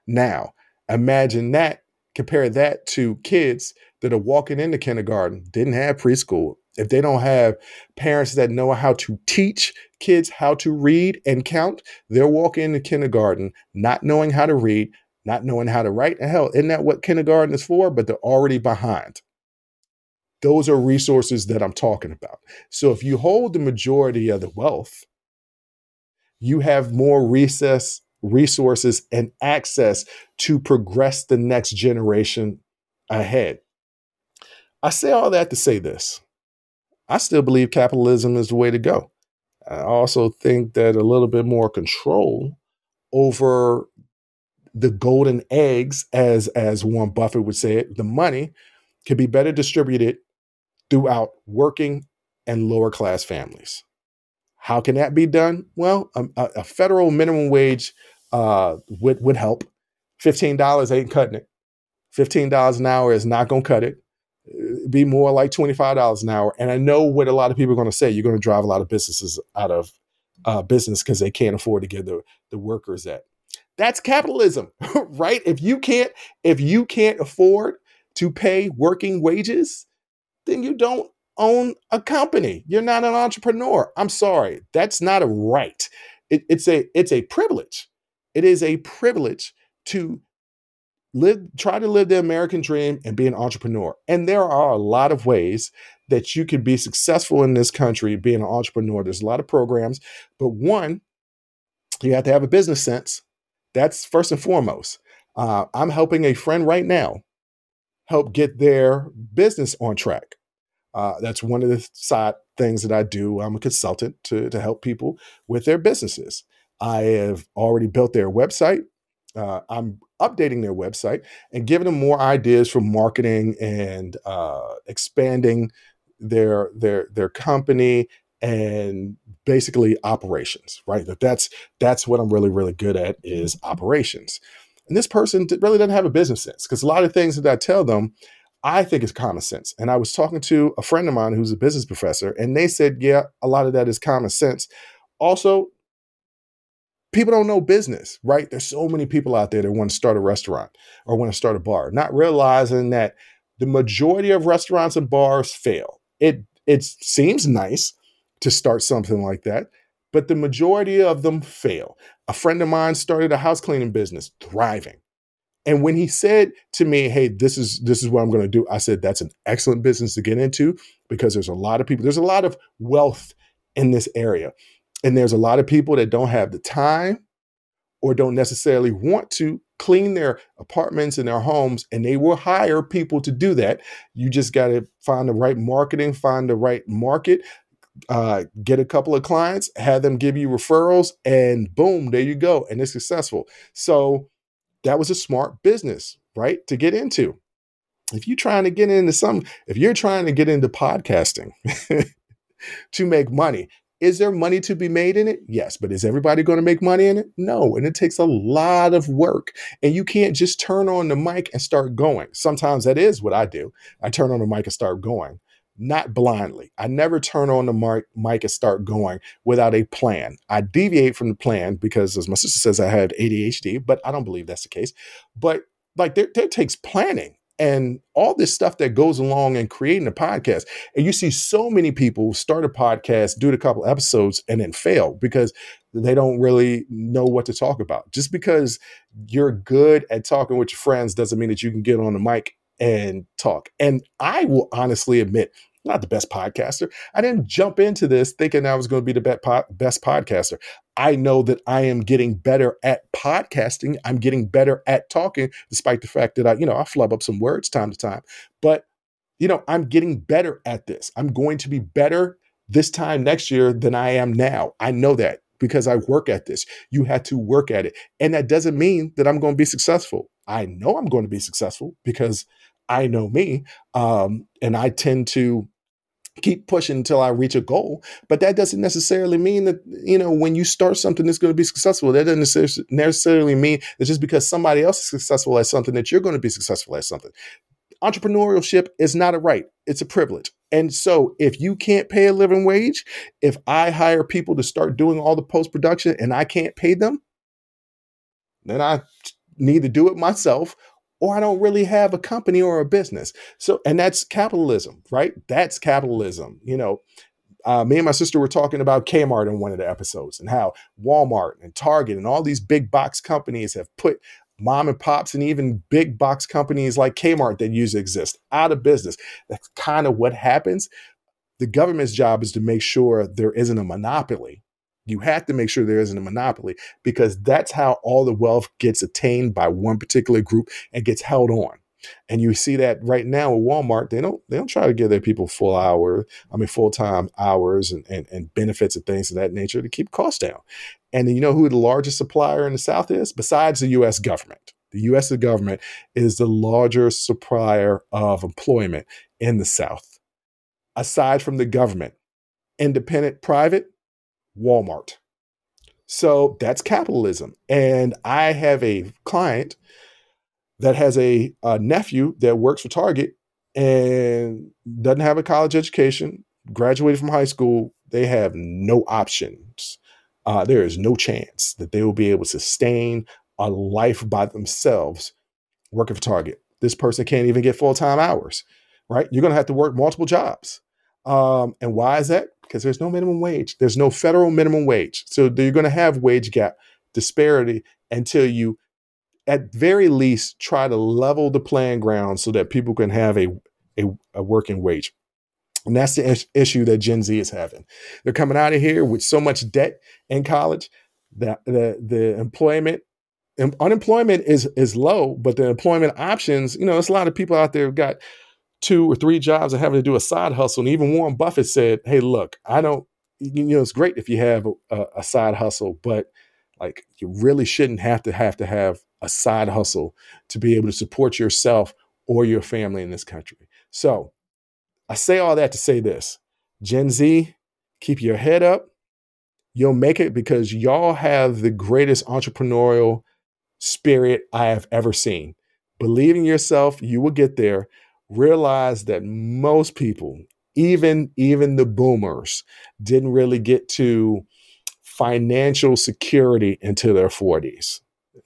Now, imagine that, compare that to kids that are walking into kindergarten, didn't have preschool. If they don't have parents that know how to teach kids how to read and count, they're walking into kindergarten not knowing how to read, not knowing how to write. And hell, isn't that what kindergarten is for? But they're already behind. Those are resources that I'm talking about. So if you hold the majority of the wealth, you have more recess resources and access to progress the next generation ahead. I say all that to say this. I still believe capitalism is the way to go. I also think that a little bit more control over the golden eggs, as as Warren Buffett would say it, the money can be better distributed throughout working and lower class families. How can that be done? Well, a, a federal minimum wage uh, would would help. Fifteen dollars ain't cutting it. Fifteen dollars an hour is not to cut it. It'd be more like twenty five dollars an hour. And I know what a lot of people are going to say. You're to drive a lot of businesses out of uh, business because they can't afford to give the the workers that. That's capitalism, right? If you can't if you can't afford to pay working wages, then you don't own a company. You're not an entrepreneur. I'm sorry. That's not a right. It, it's a it's a privilege. It is a privilege to live try to live the American dream and be an entrepreneur. And there are a lot of ways that you can be successful in this country being an entrepreneur. There's a lot of programs, but one, you have to have a business sense. That's first and foremost. Uh, I'm helping a friend right now help get their business on track. Uh, that's one of the side things that I do. I'm a consultant to, to help people with their businesses. I have already built their website. Uh, I'm updating their website and giving them more ideas for marketing and uh, expanding their their their company and basically operations. Right. That that's that's what I'm really really good at is operations. And this person really doesn't have a business sense because a lot of things that I tell them I think is common sense. And I was talking to a friend of mine who's a business professor, and they said, yeah, a lot of that is common sense. Also, people don't know business, right? There's so many people out there that want to start a restaurant or want to start a bar, not realizing that the majority of restaurants and bars fail. It it seems nice to start something like that, but the majority of them fail. A friend of mine started a house cleaning business, thriving. And when he said to me, "Hey, this is this is what I'm going to do," I said, "That's an excellent business to get into because there's a lot of people. There's a lot of wealth in this area, and there's a lot of people that don't have the time or don't necessarily want to clean their apartments and their homes, and they will hire people to do that. You just got to find the right marketing, find the right market." Uh, get a couple of clients, have them give you referrals, and boom, there you go, and it's successful. So that was a smart business, right? To get into. If you're trying to get into some, if you're trying to get into podcasting to make money, is there money to be made in it? Yes, but is everybody going to make money in it? No, and it takes a lot of work. And you can't just turn on the mic and start going. Sometimes that is what I do. I turn on the mic and start going not blindly. I never turn on the mic, mic and start going without a plan. I deviate from the plan because, as my sister says, I have ADHD, but I don't believe that's the case. But like there, there takes planning and all this stuff that goes along in creating a podcast. And you see so many people start a podcast, do it a couple episodes, and then fail because they don't really know what to talk about. Just because you're good at talking with your friends doesn't mean that you can get on the mic and talk. And I will honestly admit, not the best podcaster. I didn't jump into this thinking I was going to be the best podcaster. I know that I am getting better at podcasting. I'm getting better at talking, despite the fact that I, you know, I flub up some words time to time. But, you know, I'm getting better at this. I'm going to be better this time next year than I am now. I know that because I work at this. You had to work at it. And that doesn't mean that I'm going to be successful. I know I'm going to be successful because I know me. Um, and I tend to keep pushing until I reach a goal. But that doesn't necessarily mean that, you know, when you start something that's going to be successful, that doesn't necessarily mean that just because somebody else is successful at something that you're going to be successful at something. Entrepreneurship is not a right, it's a privilege. And so if you can't pay a living wage, if I hire people to start doing all the post production and I can't pay them, then I need to do it myself or I don't really have a company or a business. So, and that's capitalism, right? That's capitalism. You know, uh, me and my sister were talking about Kmart in one of the episodes and how Walmart and Target and all these big box companies have put mom and pops and even big box companies like Kmart that used to exist out of business. That's kind of what happens. The government's job is to make sure there isn't a monopoly you have to make sure there isn't a monopoly because that's how all the wealth gets attained by one particular group and gets held on. And you see that right now with Walmart, they don't they don't try to give their people full hour, I mean full time hours and, and, and benefits and things of that nature to keep costs down. And you know who the largest supplier in the South is? Besides the US government. The US government is the largest supplier of employment in the South. Aside from the government, independent private, Walmart. So that's capitalism. And I have a client that has a, a, nephew that works for Target and doesn't have a college education, graduated from high school. They have no options. Uh, there is no chance that they will be able to sustain a life by themselves working for Target. This person can't even get full time hours, right? You're going to have to work multiple jobs. Um, and why is that? Because there's no minimum wage. There's no federal minimum wage. So you're going to have wage gap disparity until you, at very least, try to level the playing ground so that people can have a, a, a working wage. And that's the is- issue that Gen Z is having. They're coming out of here with so much debt in college that the, the employment um, unemployment is is low, but the employment options, you know, there's a lot of people out there who've got two or three jobs and having to do a side hustle. And even Warren Buffett said, "Hey, look, I don't. You know, it's great if you have a, a side hustle, but like you really shouldn't have to have to have a side hustle to be able to support yourself or your family in this country." So, I say all that to say this: Gen Z, keep your head up. You'll make it because y'all have the greatest entrepreneurial spirit I have ever seen. Believe in yourself, you will get there realize that most people, even even the boomers, didn't really get to financial security into their 40s.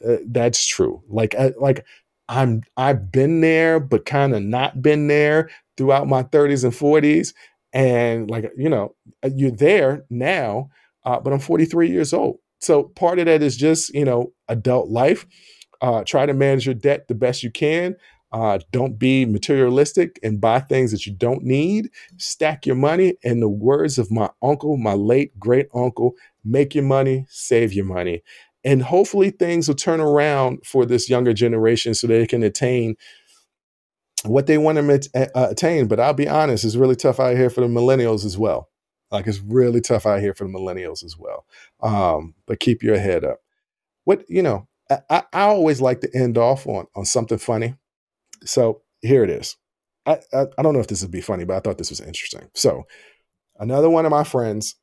Uh, that's true. Like I, like I'm I've been there, but kind of not been there throughout my 30s and 40s. And like you know, uh, you're there now, uh, but I'm 43 years old. So part of that is just you know adult life. Uh, try to manage your debt the best you can. Uh, don't be materialistic and buy things that you don't need. Stack your money. In the words of my uncle, my late great uncle, make your money, save your money. And hopefully things will turn around for this younger generation so they can attain what they want to uh, attain. But I'll be honest, it's really tough out here for the millennials as well. Like it's really tough out here for the millennials as well. Um, but keep your head up. What, you know, I, I always like to end off on, on something funny. So here it is. I, I, I don't know if this would be funny, but I thought this was interesting. So another one of my friends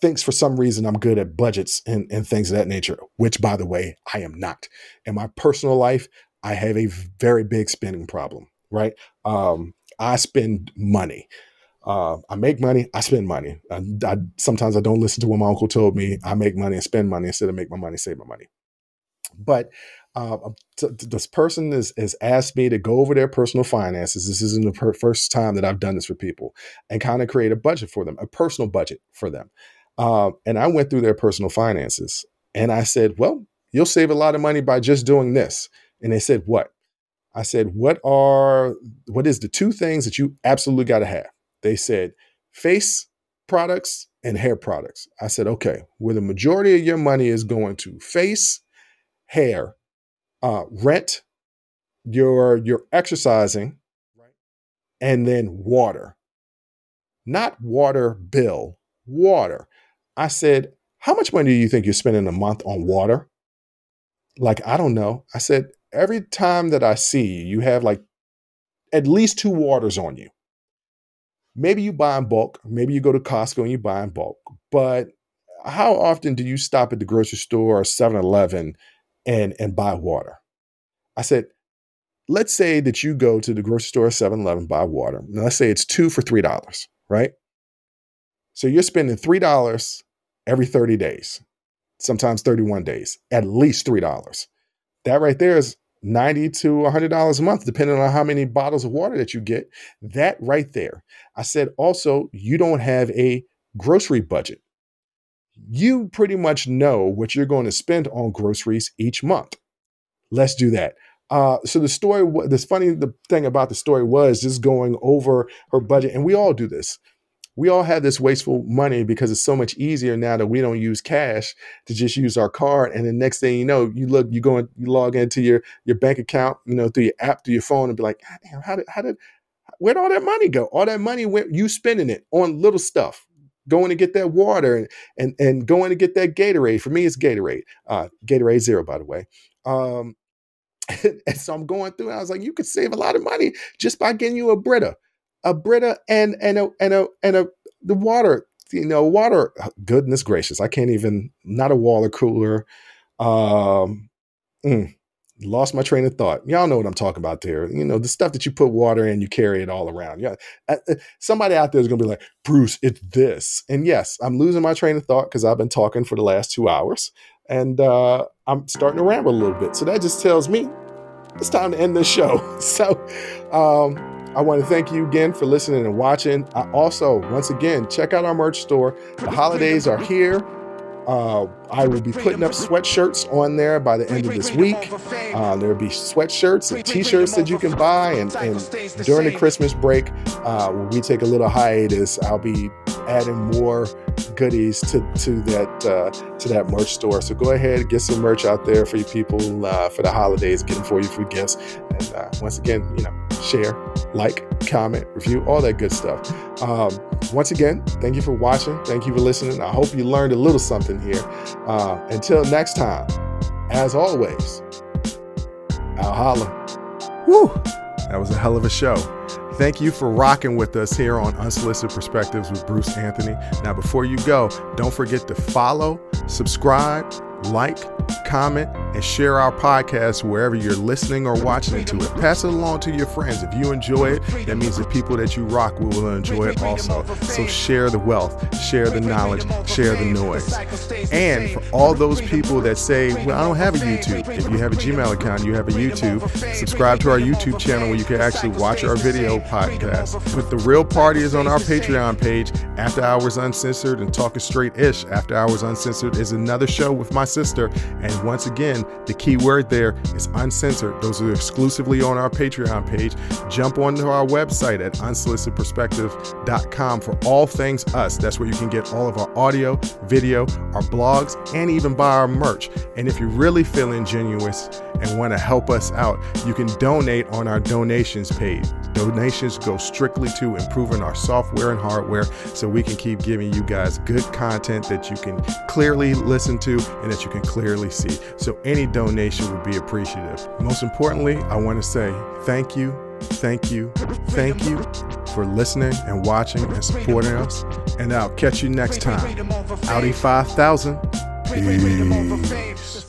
thinks for some reason I'm good at budgets and, and things of that nature, which by the way, I am not. In my personal life, I have a very big spending problem, right? Um, I spend money. Uh, I make money, I spend money. I, I, sometimes I don't listen to what my uncle told me. I make money and spend money instead of make my money, save my money. But uh, t- t- this person has, has asked me to go over their personal finances. This isn't the per- first time that I've done this for people and kind of create a budget for them, a personal budget for them. Uh, and I went through their personal finances and I said, Well, you'll save a lot of money by just doing this. And they said, What? I said, What are, what is the two things that you absolutely got to have? They said, Face products and hair products. I said, Okay, where the majority of your money is going to face, hair, uh, rent, your your exercising, and then water. Not water bill, water. I said, how much money do you think you're spending a month on water? Like, I don't know. I said, every time that I see you, you have like at least two waters on you. Maybe you buy in bulk. Maybe you go to Costco and you buy in bulk. But how often do you stop at the grocery store or 7 Eleven and, and buy water? I said, let's say that you go to the grocery store 7-Eleven, buy water. Let's say it's two for $3, right? So you're spending $3 every 30 days, sometimes 31 days, at least $3. That right there is 90 to $100 a month, depending on how many bottles of water that you get. That right there. I said also, you don't have a grocery budget. You pretty much know what you're going to spend on groceries each month. Let's do that. Uh, so the story, this funny the thing about the story was just going over her budget, and we all do this. We all have this wasteful money because it's so much easier now that we don't use cash to just use our card. And the next thing you know, you look, you go and you log into your your bank account, you know, through your app, through your phone, and be like, how did how did where'd all that money go? All that money went you spending it on little stuff going to get that water and and and going to get that Gatorade. For me, it's Gatorade. Uh, Gatorade Zero, by the way. Um, and so I'm going through, and I was like, you could save a lot of money just by getting you a Brita, a Brita, and and a and a and a the water. You know, water. Goodness gracious, I can't even. Not a water cooler. Um, mm, lost my train of thought. Y'all know what I'm talking about there. You know, the stuff that you put water in, you carry it all around. Yeah. Uh, uh, somebody out there is going to be like, Bruce, it's this. And yes, I'm losing my train of thought because I've been talking for the last two hours and uh, I'm starting to ramble a little bit. So that just tells me it's time to end this show. So um, I want to thank you again for listening and watching. I also, once again, check out our merch store. The holidays are here. Uh, I will be putting up sweatshirts on there by the end of this week. Uh, there'll be sweatshirts and t-shirts that you can buy. And, and during the Christmas break, uh, when we take a little hiatus, I'll be adding more goodies to to that uh, to that merch store. So go ahead, get some merch out there for you people uh, for the holidays, getting for you for gifts. And uh, once again, you know, share, like, comment, review, all that good stuff. Um, once again, thank you for watching. Thank you for listening. I hope you learned a little something here. Uh, until next time, as always, I'll holla. Woo! That was a hell of a show. Thank you for rocking with us here on Unsolicited Perspectives with Bruce Anthony. Now, before you go, don't forget to follow, subscribe, like, comment, and share our podcast wherever you're listening or watching to it. Pass it along to your friends. If you enjoy it, that means the people that you rock will enjoy it also. So share the wealth, share the knowledge, share the noise. And for all those people that say, well, I don't have a YouTube, if you have a Gmail account, you have a YouTube, subscribe to our YouTube channel where you can actually watch our video podcast. But the real party is on our Patreon page, After Hours Uncensored and Talking Straight Ish. After Hours Uncensored is another show with my sister. And once again, the key word there is uncensored. Those are exclusively on our Patreon page. Jump onto our website at unsolicitedperspective.com for all things us. That's where you can get all of our audio, video, our blogs, and even buy our merch. And if you're really feeling genuine and want to help us out, you can donate on our donations page. Donations go strictly to improving our software and hardware so we can keep giving you guys good content that you can clearly listen to and you can clearly see. So any donation would be appreciative. Most importantly, I want to say thank you, thank you, thank you for listening and watching and supporting us. And I'll catch you next time. Audi 5000. Peace.